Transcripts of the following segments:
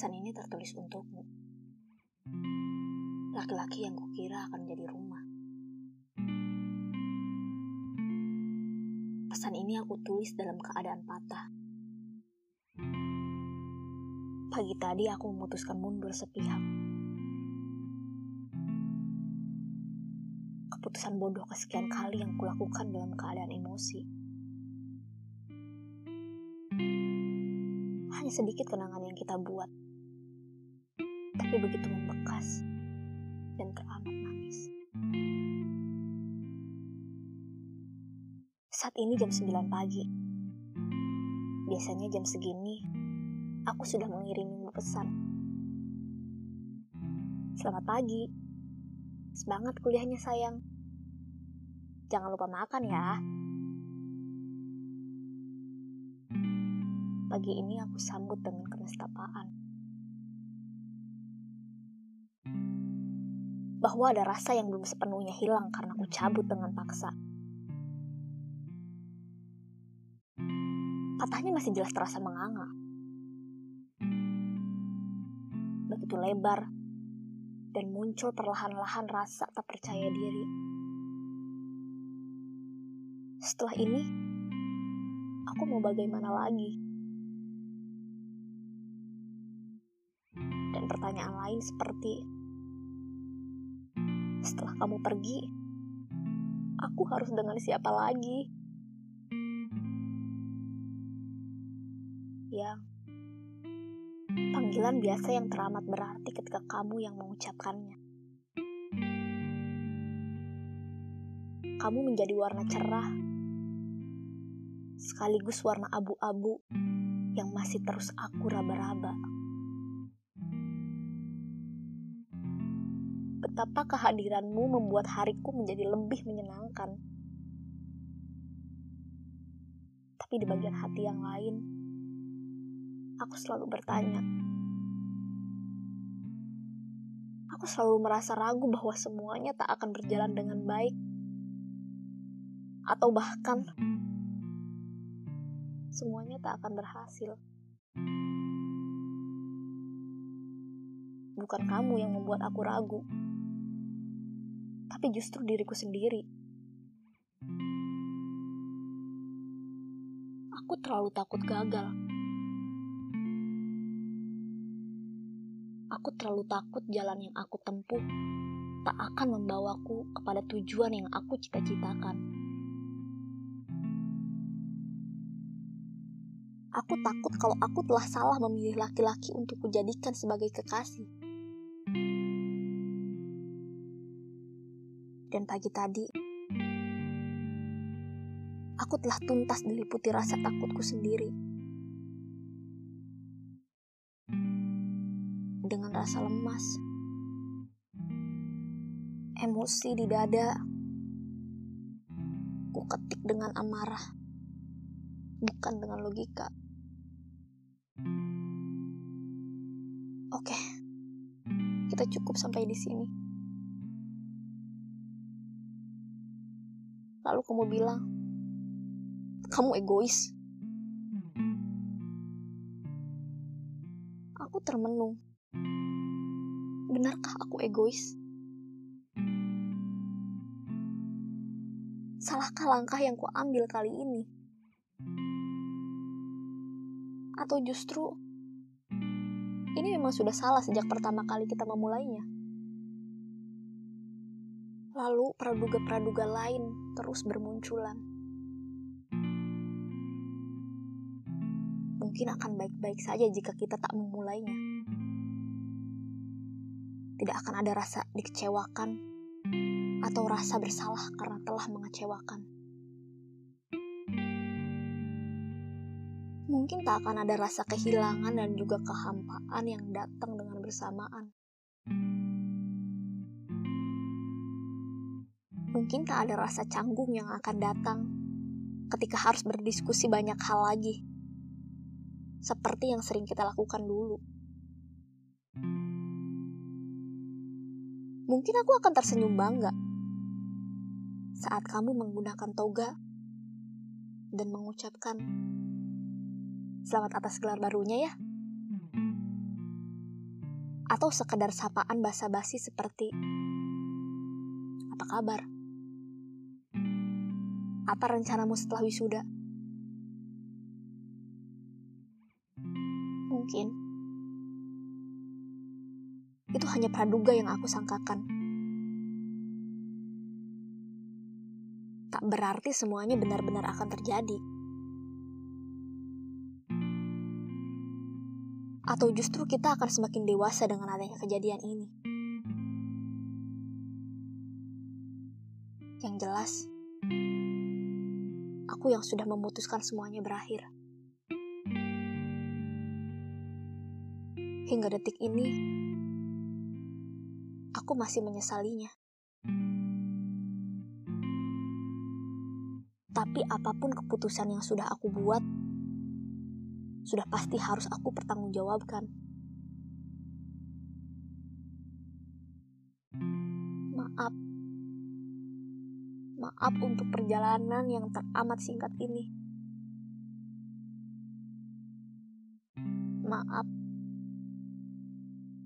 Pesan ini tertulis untukmu. Laki-laki yang kukira akan menjadi rumah. Pesan ini aku tulis dalam keadaan patah. Pagi tadi aku memutuskan mundur sepihak. Keputusan bodoh kesekian kali yang kulakukan dalam keadaan emosi. Hanya sedikit kenangan yang kita buat. Tapi begitu membekas dan teramat manis. Saat ini jam 9 pagi. Biasanya jam segini, aku sudah mengirimimu pesan. Selamat pagi. Semangat kuliahnya sayang. Jangan lupa makan ya. Pagi ini aku sambut dengan kenestapaan. Bahwa ada rasa yang belum sepenuhnya hilang karena aku cabut dengan paksa. Patahnya masih jelas terasa menganga. Begitu lebar, dan muncul perlahan-lahan rasa tak percaya diri. Setelah ini, aku mau bagaimana lagi? Dan pertanyaan lain seperti, setelah kamu pergi, aku harus dengan siapa lagi? yang panggilan biasa yang teramat berarti ketika kamu yang mengucapkannya. Kamu menjadi warna cerah, sekaligus warna abu-abu yang masih terus aku raba-raba. Betapa kehadiranmu membuat hariku menjadi lebih menyenangkan. Tapi di bagian hati yang lain, aku selalu bertanya. Aku selalu merasa ragu bahwa semuanya tak akan berjalan dengan baik, atau bahkan semuanya tak akan berhasil. Bukan kamu yang membuat aku ragu, tapi justru diriku sendiri. Aku terlalu takut gagal. Aku terlalu takut jalan yang aku tempuh tak akan membawaku kepada tujuan yang aku cita-citakan. Aku takut kalau aku telah salah memilih laki-laki untuk kujadikan sebagai kekasih. Dan pagi tadi, aku telah tuntas diliputi rasa takutku sendiri. dengan rasa lemas, emosi di dada. Ku ketik dengan amarah, bukan dengan logika. Oke, kita cukup sampai di sini. Lalu kamu bilang, kamu egois. Aku termenung. Benarkah aku egois? Salahkah langkah yang kuambil kali ini? Atau justru ini memang sudah salah sejak pertama kali kita memulainya? Lalu praduga-praduga lain terus bermunculan. Mungkin akan baik-baik saja jika kita tak memulainya tidak akan ada rasa dikecewakan atau rasa bersalah karena telah mengecewakan. Mungkin tak akan ada rasa kehilangan dan juga kehampaan yang datang dengan bersamaan. Mungkin tak ada rasa canggung yang akan datang ketika harus berdiskusi banyak hal lagi, seperti yang sering kita lakukan dulu. mungkin aku akan tersenyum bangga saat kamu menggunakan toga dan mengucapkan selamat atas gelar barunya ya. Atau sekedar sapaan basa-basi seperti Apa kabar? Apa rencanamu setelah wisuda? Mungkin itu hanya praduga yang aku sangkakan. Tak berarti semuanya benar-benar akan terjadi. Atau justru kita akan semakin dewasa dengan adanya kejadian ini. Yang sudah memutuskan semuanya berakhir. Hingga detik ini, aku masih menyesalinya. Tapi apa pun keputusan yang sudah aku buat, sudah pasti harus aku pertanggungjawabkan. Maaf. Maaf untuk perjalanan yang teramat singkat ini. Maaf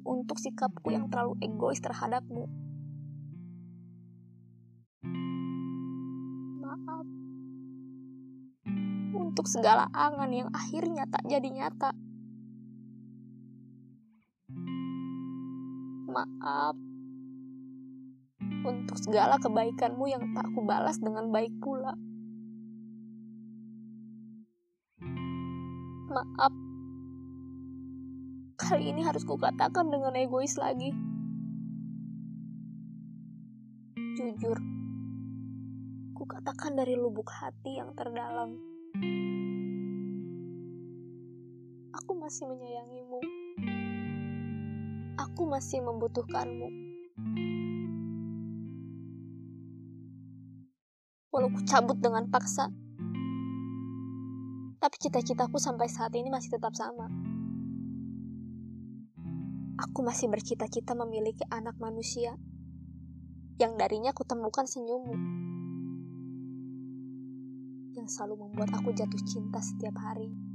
untuk sikapku yang terlalu egois terhadapmu. Maaf untuk segala angan yang akhirnya tak jadi nyata. Maaf untuk segala kebaikanmu yang tak kubalas dengan baik pula. Maaf Kali ini harus kukatakan dengan egois lagi. Jujur, kukatakan dari lubuk hati yang terdalam. Aku masih menyayangimu. Aku masih membutuhkanmu. Walau ku cabut dengan paksa, tapi cita-citaku sampai saat ini masih tetap sama. Aku masih bercita-cita memiliki anak manusia yang darinya kutemukan senyummu yang selalu membuat aku jatuh cinta setiap hari.